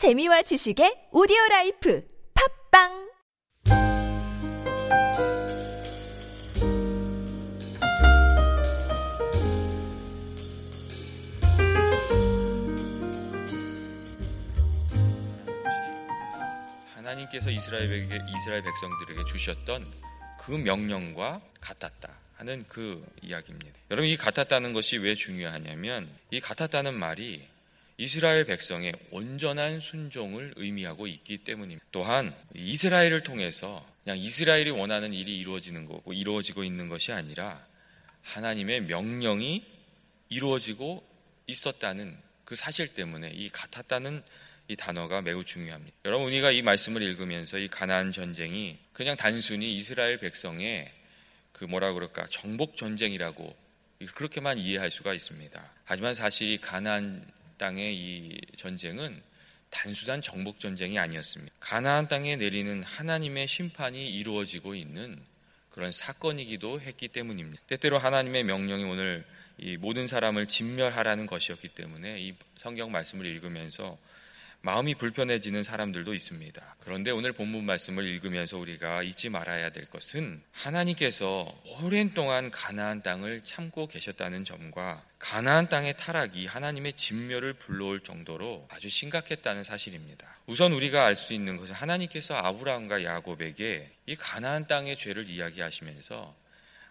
재미와 지식의 오디오 라이프 팟빵 하나님께서 이스라엘에게 이스라엘 백성들에게 주셨던 그 명령과 같았다 하는 그 이야기입니다. 여러분 이 같았다는 것이 왜 중요하냐면 이 같았다는 말이 이스라엘 백성의 온전한 순종을 의미하고 있기 때문입니다. 또한 이스라엘을 통해서 그냥 이스라엘이 원하는 일이 이루어지는 거고 이루어지고 있는 것이 아니라 하나님의 명령이 이루어지고 있었다는 그 사실 때문에 이 같았다는 이 단어가 매우 중요합니다. 여러분 우리가 이 말씀을 읽으면서 이 가나안 전쟁이 그냥 단순히 이스라엘 백성의 그 뭐라 그럴까 정복 전쟁이라고 그렇게만 이해할 수가 있습니다. 하지만 사실 이 가나안 땅의 이 전쟁은 단순한 정복 전쟁이 아니었습니다. 가나안 땅에 내리는 하나님의 심판이 이루어지고 있는 그런 사건이기도 했기 때문입니다. 때때로 하나님의 명령이 오늘 이 모든 사람을 진멸하라는 것이었기 때문에 이 성경 말씀을 읽으면서 마음이 불편해지는 사람들도 있습니다. 그런데 오늘 본문 말씀을 읽으면서 우리가 잊지 말아야 될 것은 하나님께서 오랜 동안 가나안 땅을 참고 계셨다는 점과 가나안 땅의 타락이 하나님의 진멸을 불러올 정도로 아주 심각했다는 사실입니다. 우선 우리가 알 수 있는 것은 하나님께서 아브라함과 야곱에게 이 가나안 땅의 죄를 이야기하시면서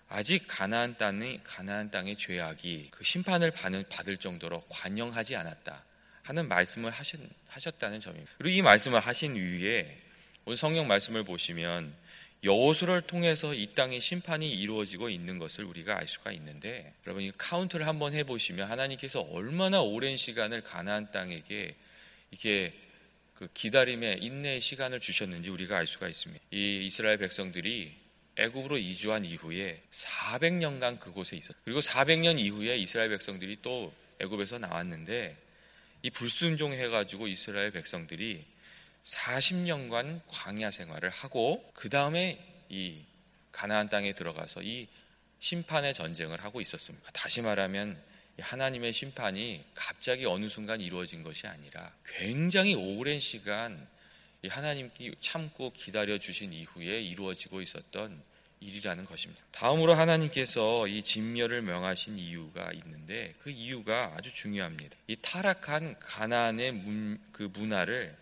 아직 가나안 땅의 가나안 땅의 죄악이 그 심판을 받을 정도로 관영하지 않았다. 하는 말씀을 하신, 하셨다는 점입니다. 그리고 이 말씀을 하신 이후에 오늘 성경 말씀을 보시면 여호수를 통해서 이 땅의 심판이 이루어지고 있는 것을 우리가 알 수가 있는데 여러분 이 카운트를 한번 해보시면 하나님께서 얼마나 오랜 시간을 가나안 땅에게 이게 그 기다림의 인내의 시간을 주셨는지 우리가 알 수가 있습니다. 이 이스라엘 백성들이 애굽으로 이주한 이후에 400년간 그곳에 있었. 그리고 400년 이후에 이스라엘 백성들이 또 애굽에서 나왔는데 이 불순종해가지고 이스라엘 백성들이 40년간 광야 생활을 하고 그 다음에 이 가나안 땅에 들어가서 이 심판의 전쟁을 하고 있었습니다. 다시 말하면 하나님의 심판이 갑자기 어느 순간 이루어진 것이 아니라 굉장히 오랜 시간 하나님께 참고 기다려 주신 이후에 이루어지고 있었던 일이라는 것입니다. 다음으로 하나님께서 이 진멸을 명하신 이유가 있는데 그 이유가 아주 중요합니다. 이 타락한 가나안의 문, 그 문화를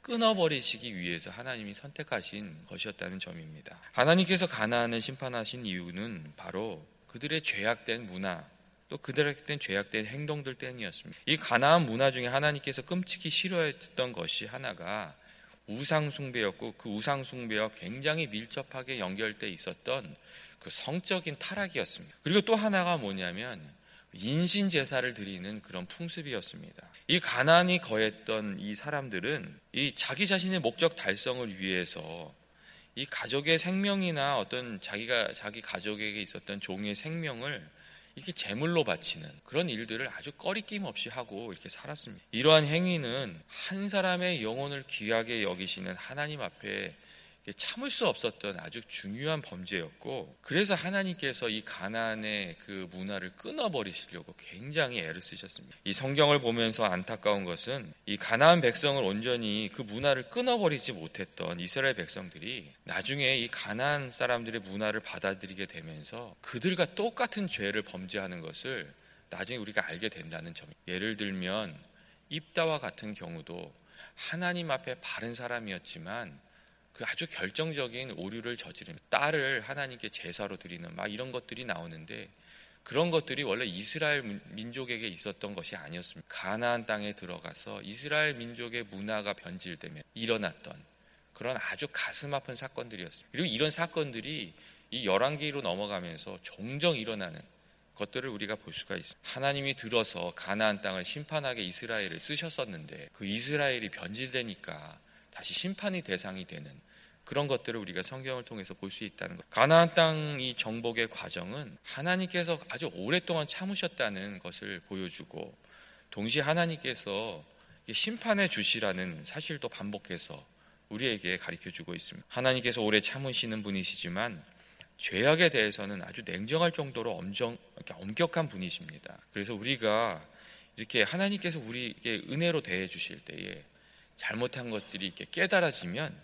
끊어버리시기 위해서 하나님이 선택하신 것이었다는 점입니다. 하나님께서 가나안을 심판하신 이유는 바로 그들의 죄악된 문화 또 그들에게 죄악된 행동들 때문이었습니다. 이 가나안 문화 중에 하나님께서 끔찍히 싫어했던 것이 하나가 우상숭배였고 그 우상숭배와 굉장히 밀접하게 연결돼 있었던 그 성적인 타락이었습니다. 그리고 또 하나가 뭐냐면 인신 제사를 드리는 그런 풍습이었습니다. 이 가난이 거했던 이 사람들은 이 자기 자신의 목적 달성을 위해서 이 가족의 생명이나 어떤 자기가 자기 가족에게 있었던 종의 생명을 이렇게 제물로 바치는 그런 일들을 아주 꺼리낌 없이 하고 이렇게 살았습니다. 이러한 행위는 한 사람의 영혼을 귀하게 여기시는 하나님 앞에 참을 수 없었던 아주 중요한 범죄였고 그래서 하나님께서 이 가난의 그 문화를 끊어버리시려고 굉장히 애를 쓰셨습니다. 이 성경을 보면서 안타까운 것은 이 가나안 백성을 온전히 그 문화를 끊어버리지 못했던 이스라엘 백성들이 나중에 이 가나안 사람들의 문화를 받아들이게 되면서 그들과 똑같은 죄를 범죄하는 것을 나중에 우리가 알게 된다는 점. 예를 들면 입다와 같은 경우도 하나님 앞에 바른 사람이었지만 그 아주 결정적인 오류를 저지른 딸을 하나님께 제사로 드리는 막 이런 것들이 나오는데 그런 것들이 원래 이스라엘 민족에게 있었던 것이 아니었습니다. 가나안 땅에 들어가서 이스라엘 민족의 문화가 변질되면 일어났던 그런 아주 가슴 아픈 사건들이었습니다. 그리고 이런 사건들이 이 열왕기로 넘어가면서 종종 일어나는 것들을 우리가 볼 수가 있습니다. 하나님이 들어서 가나안 땅을 심판하게 이스라엘을 쓰셨었는데 그 이스라엘이 변질되니까 다시 심판의 대상이 되는 그런 것들을 우리가 성경을 통해서 볼 수 있다는 것. 가나안 땅 이 정복의 과정은 하나님께서 아주 오랫동안 참으셨다는 것을 보여주고 동시에 하나님께서 심판해 주시라는 사실도 반복해서 우리에게 가르쳐 주고 있습니다. 하나님께서 오래 참으시는 분이시지만 죄악에 대해서는 아주 냉정할 정도로 엄정, 엄격한 분이십니다. 그래서 우리가 이렇게 하나님께서 우리에게 은혜로 대해 주실 때에 잘못한 것들이 이렇게 깨달아지면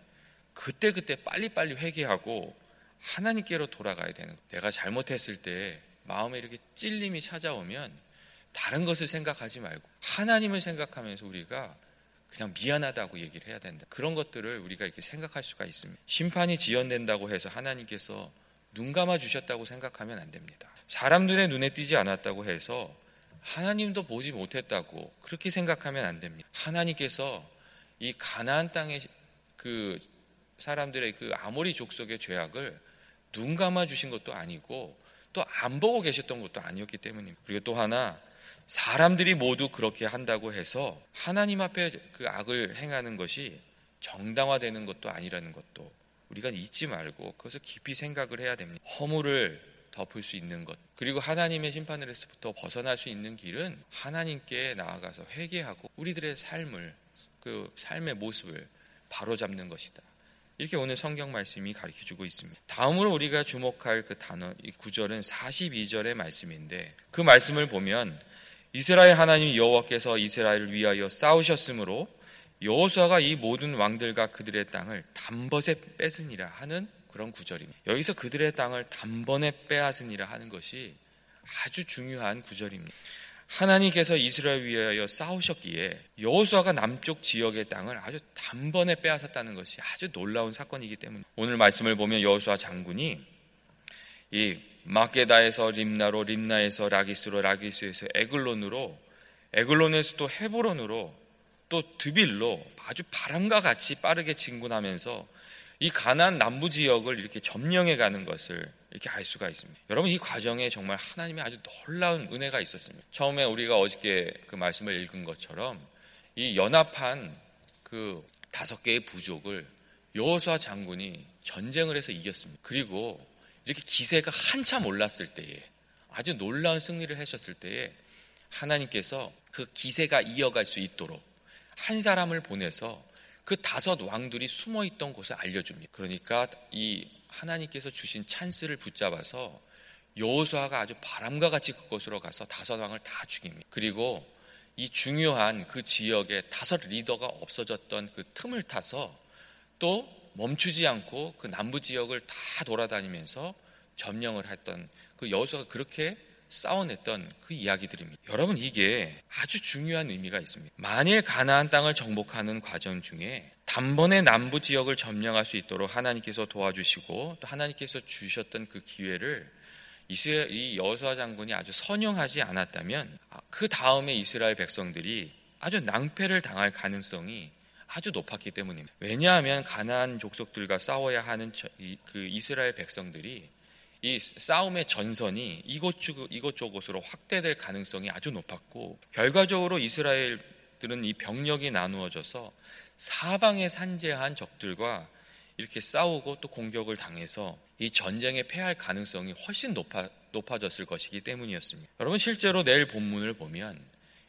그때 그때 빨리 빨리 회개하고 하나님께로 돌아가야 되는 거예요. 내가 잘못했을 때 마음에 이렇게 찔림이 찾아오면 다른 것을 생각하지 말고 하나님을 생각하면서 우리가 그냥 미안하다고 얘기를 해야 된다. 그런 것들을 우리가 이렇게 생각할 수가 있습니다. 심판이 지연된다고 해서 하나님께서 눈 감아 주셨다고 생각하면 안 됩니다. 사람들의 눈에 띄지 않았다고 해서 하나님도 보지 못했다고 그렇게 생각하면 안 됩니다. 하나님께서 이 가나안 땅의 그 사람들의 그 아모리 족속의 죄악을 눈 감아 주신 것도 아니고 또 안 보고 계셨던 것도 아니었기 때문입니다. 그리고 또 하나 사람들이 모두 그렇게 한다고 해서 하나님 앞에 그 악을 행하는 것이 정당화되는 것도 아니라는 것도 우리가 잊지 말고 그것을 깊이 생각을 해야 됩니다. 허물을 덮을 수 있는 것 그리고 하나님의 심판으로부터 벗어날 수 있는 길은 하나님께 나아가서 회개하고 우리들의 삶을 그 삶의 모습을 바로잡는 것이다. 이렇게 오늘 성경 말씀이 가르쳐 주고 있습니다. 다음으로 우리가 주목할 그 단어, 이 구절은 42절의 말씀인데 그 말씀을 보면 이스라엘 하나님 여호와께서 이스라엘을 위하여 싸우셨으므로 여호수아가 이 모든 왕들과 그들의 땅을 단번에 뺏으니라 하는 그런 구절입니다. 여기서 그들의 땅을 단번에 빼앗으니라 하는 것이 아주 중요한 구절입니다. 하나님께서 이스라엘 위하여 싸우셨기에 여호수아가 남쪽 지역의 땅을 아주 단번에 빼앗았다는 것이 아주 놀라운 사건이기 때문에 오늘 말씀을 보면 여호수아 장군이 이 마게다에서 림나로 림나에서 라기스로 라기스에서 에글론으로 에글론에서 또 헤브론으로 또 드빌로 아주 바람과 같이 빠르게 진군하면서 이 가난 남부 지역을 이렇게 점령해 가는 것을 이렇게 알 수가 있습니다. 여러분 이 과정에 정말 하나님의 아주 놀라운 은혜가 있었습니다. 처음에 우리가 어저께 그 말씀을 읽은 것처럼 이 연합한 그 다섯 개의 부족을 여호수아 장군이 전쟁을 해서 이겼습니다. 그리고 이렇게 기세가 한참 올랐을 때에 아주 놀라운 승리를 하셨을 때에 하나님께서 그 기세가 이어갈 수 있도록 한 사람을 보내서 그 다섯 왕들이 숨어 있던 곳을 알려줍니다. 그러니까 이 하나님께서 주신 찬스를 붙잡아서 여호수아가 아주 바람과 같이 그곳으로 가서 다섯 왕을 다 죽입니다. 그리고 이 중요한 그 지역에 다섯 리더가 없어졌던 그 틈을 타서 또 멈추지 않고 그 남부 지역을 다 돌아다니면서 점령을 했던 그 여호수아가 그렇게 싸워냈던 그 이야기들입니다. 여러분 이게 아주 중요한 의미가 있습니다. 만일 가나안 땅을 정복하는 과정 중에 단번에 남부 지역을 점령할 수 있도록 하나님께서 도와주시고 또 하나님께서 주셨던 그 기회를 이스라엘 이 여호수아 장군이 아주 선용하지 않았다면 그 다음에 이스라엘 백성들이 아주 낭패를 당할 가능성이 아주 높았기 때문입니다. 왜냐하면 가나안 족속들과 싸워야 하는 그 이스라엘 백성들이 이 싸움의 전선이 이곳저곳으로 확대될 가능성이 아주 높았고 결과적으로 이스라엘들은 이 병력이 나누어져서 사방에 산재한 적들과 이렇게 싸우고 또 공격을 당해서 이 전쟁에 패할 가능성이 훨씬 높아, 높아졌을 것이기 때문이었습니다. 여러분 실제로 내일 본문을 보면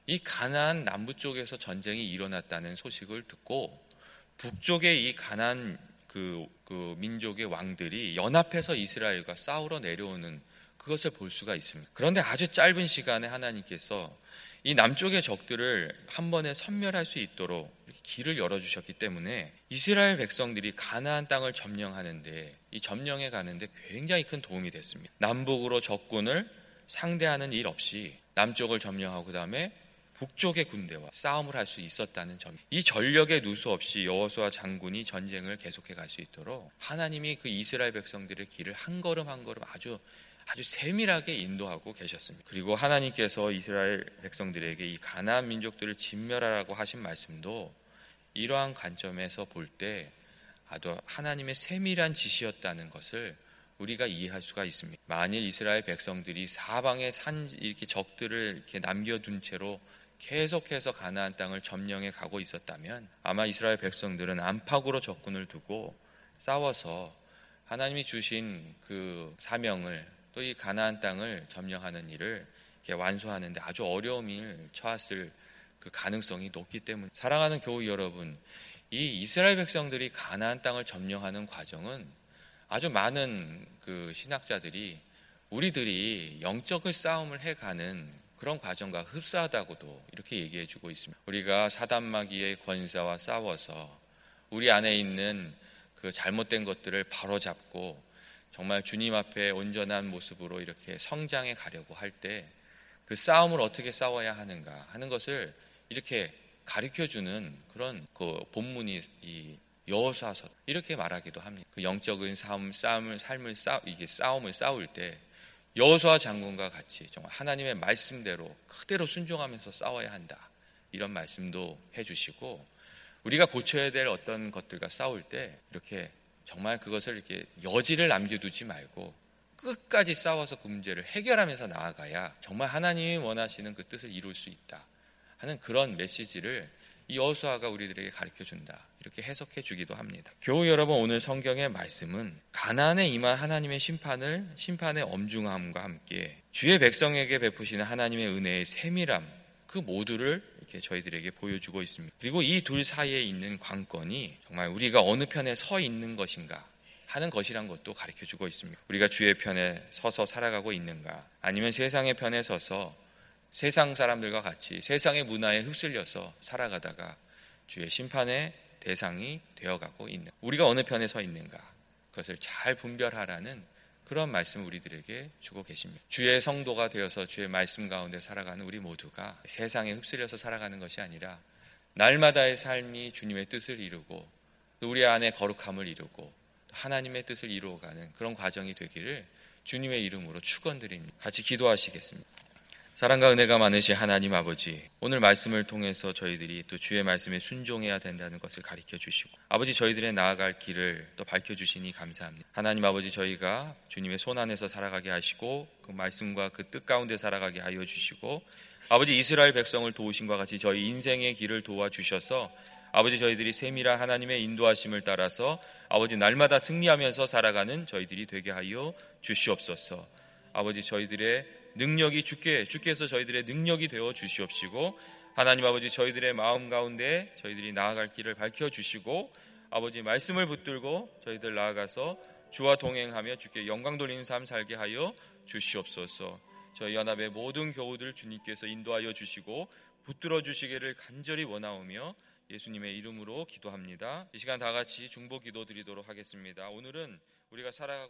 이 가나안 남부 쪽에서 전쟁이 일어났다는 소식을 듣고 북쪽의 이 가나안 그, 그 민족의 왕들이 연합해서 이스라엘과 싸우러 내려오는 그것을 볼 수가 있습니다. 그런데 아주 짧은 시간에 하나님께서 이 남쪽의 적들을 한 번에 섬멸할 수 있도록 길을 열어주셨기 때문에 이스라엘 백성들이 가나안 땅을 점령하는데 이 점령해 가는데 굉장히 큰 도움이 됐습니다. 남북으로 적군을 상대하는 일 없이 남쪽을 점령하고 그다음에 북쪽의 군대와 싸움을 할 수 있었다는 점. 이 전력의 누수 없이 여호수아 장군이 전쟁을 계속해 갈 수 있도록 하나님이 그 이스라엘 백성들의 길을 한 걸음 한 걸음 아주 아주 세밀하게 인도하고 계셨습니다. 그리고 하나님께서 이스라엘 백성들에게 이 가나안 민족들을 진멸하라고 하신 말씀도 이러한 관점에서 볼 때 아주 하나님의 세밀한 지시였다는 것을 우리가 이해할 수가 있습니다. 만일 이스라엘 백성들이 사방에 산 이렇게 적들을 이렇게 남겨둔 채로 계속해서 가나안 땅을 점령해 가고 있었다면 아마 이스라엘 백성들은 안팎으로 적군을 두고 싸워서 하나님이 주신 그 사명을 또 이 가나안 땅을 점령하는 일을 이렇게 완수하는데 아주 어려움을 처했을 그 가능성이 높기 때문에 사랑하는 교우 여러분, 이 이스라엘 백성들이 가나안 땅을 점령하는 과정은 아주 많은 그 신학자들이 우리들이 영적의 싸움을 해가는 그런 과정과 흡사하다고도 이렇게 얘기해 주고 있습니다. 우리가 사단마귀의 권세와 싸워서 우리 안에 있는 그 잘못된 것들을 바로잡고 정말 주님 앞에 온전한 모습으로 이렇게 성장해 가려고 할 때 그 싸움을 어떻게 싸워야 하는가 하는 것을 이렇게 가르쳐 주는 그런 그 본문이 이 여호수아서 이렇게 말하기도 합니다. 그 영적인 싸움, 싸움을 삶을 싸 이게 싸움을 싸울 때 여호수아 장군과 같이 정말 하나님의 말씀대로 그대로 순종하면서 싸워야 한다. 이런 말씀도 해주시고 우리가 고쳐야 될 어떤 것들과 싸울 때 이렇게 정말 그것을 이렇게 여지를 남겨두지 말고 끝까지 싸워서 그 문제를 해결하면서 나아가야 정말 하나님이 원하시는 그 뜻을 이룰 수 있다 하는 그런 메시지를 이 여호수아가 우리들에게 가르쳐 준다. 이렇게 해석해 주기도 합니다. 교우 여러분 오늘 성경의 말씀은 가난에 임한 하나님의 심판을 심판의 엄중함과 함께 주의 백성에게 베푸시는 하나님의 은혜의 세밀함 그 모두를 이렇게 저희들에게 보여주고 있습니다. 그리고 이 둘 사이에 있는 관건이 정말 우리가 어느 편에 서 있는 것인가 하는 것이란 것도 가르쳐 주고 있습니다. 우리가 주의 편에 서서 살아가고 있는가 아니면 세상의 편에 서서 세상 사람들과 같이 세상의 문화에 휩쓸려서 살아가다가 주의 심판의 대상이 되어가고 있는 우리가 어느 편에 서 있는가 그것을 잘 분별하라는 그런 말씀을 우리들에게 주고 계십니다. 주의 성도가 되어서 주의 말씀 가운데 살아가는 우리 모두가 세상에 휩쓸려서 살아가는 것이 아니라 날마다의 삶이 주님의 뜻을 이루고 우리 안에 거룩함을 이루고 하나님의 뜻을 이루어가는 그런 과정이 되기를 주님의 이름으로 축원드립니다. 같이 기도하시겠습니다. 사랑과 은혜가 많으신 하나님 아버지, 오늘 말씀을 통해서 저희들이 또 주의 말씀에 순종해야 된다는 것을 가르쳐 주시고, 아버지 저희들의 나아갈 길을 또 밝혀 주시니 감사합니다. 하나님 아버지 저희가 주님의 손 안에서 살아가게 하시고, 그 말씀과 그 뜻 가운데 살아가게 하여 주시고, 아버지 이스라엘 백성을 도우신과 같이 저희 인생의 길을 도와 주셔서 아버지 저희들이 세밀한 하나님의 인도하심을 따라서 아버지 날마다 승리하면서 살아가는 저희들이 되게 하여 주시옵소서. 아버지 저희들의 능력이 주께 주께서 저희들의 능력이 되어 주시옵시고 하나님 아버지 저희들의 마음 가운데 저희들이 나아갈 길을 밝혀 주시고 아버지 말씀을 붙들고 저희들 나아가서 주와 동행하며 주께 영광 돌리는 삶 살게 하여 주시옵소서. 저희 연합의 모든 교우들 주님께서 인도하여 주시고 붙들어 주시기를 간절히 원하오며 예수님의 이름으로 기도합니다. 이 시간 다 같이 중보 기도 드리도록 하겠습니다. 오늘은 우리가 살아가고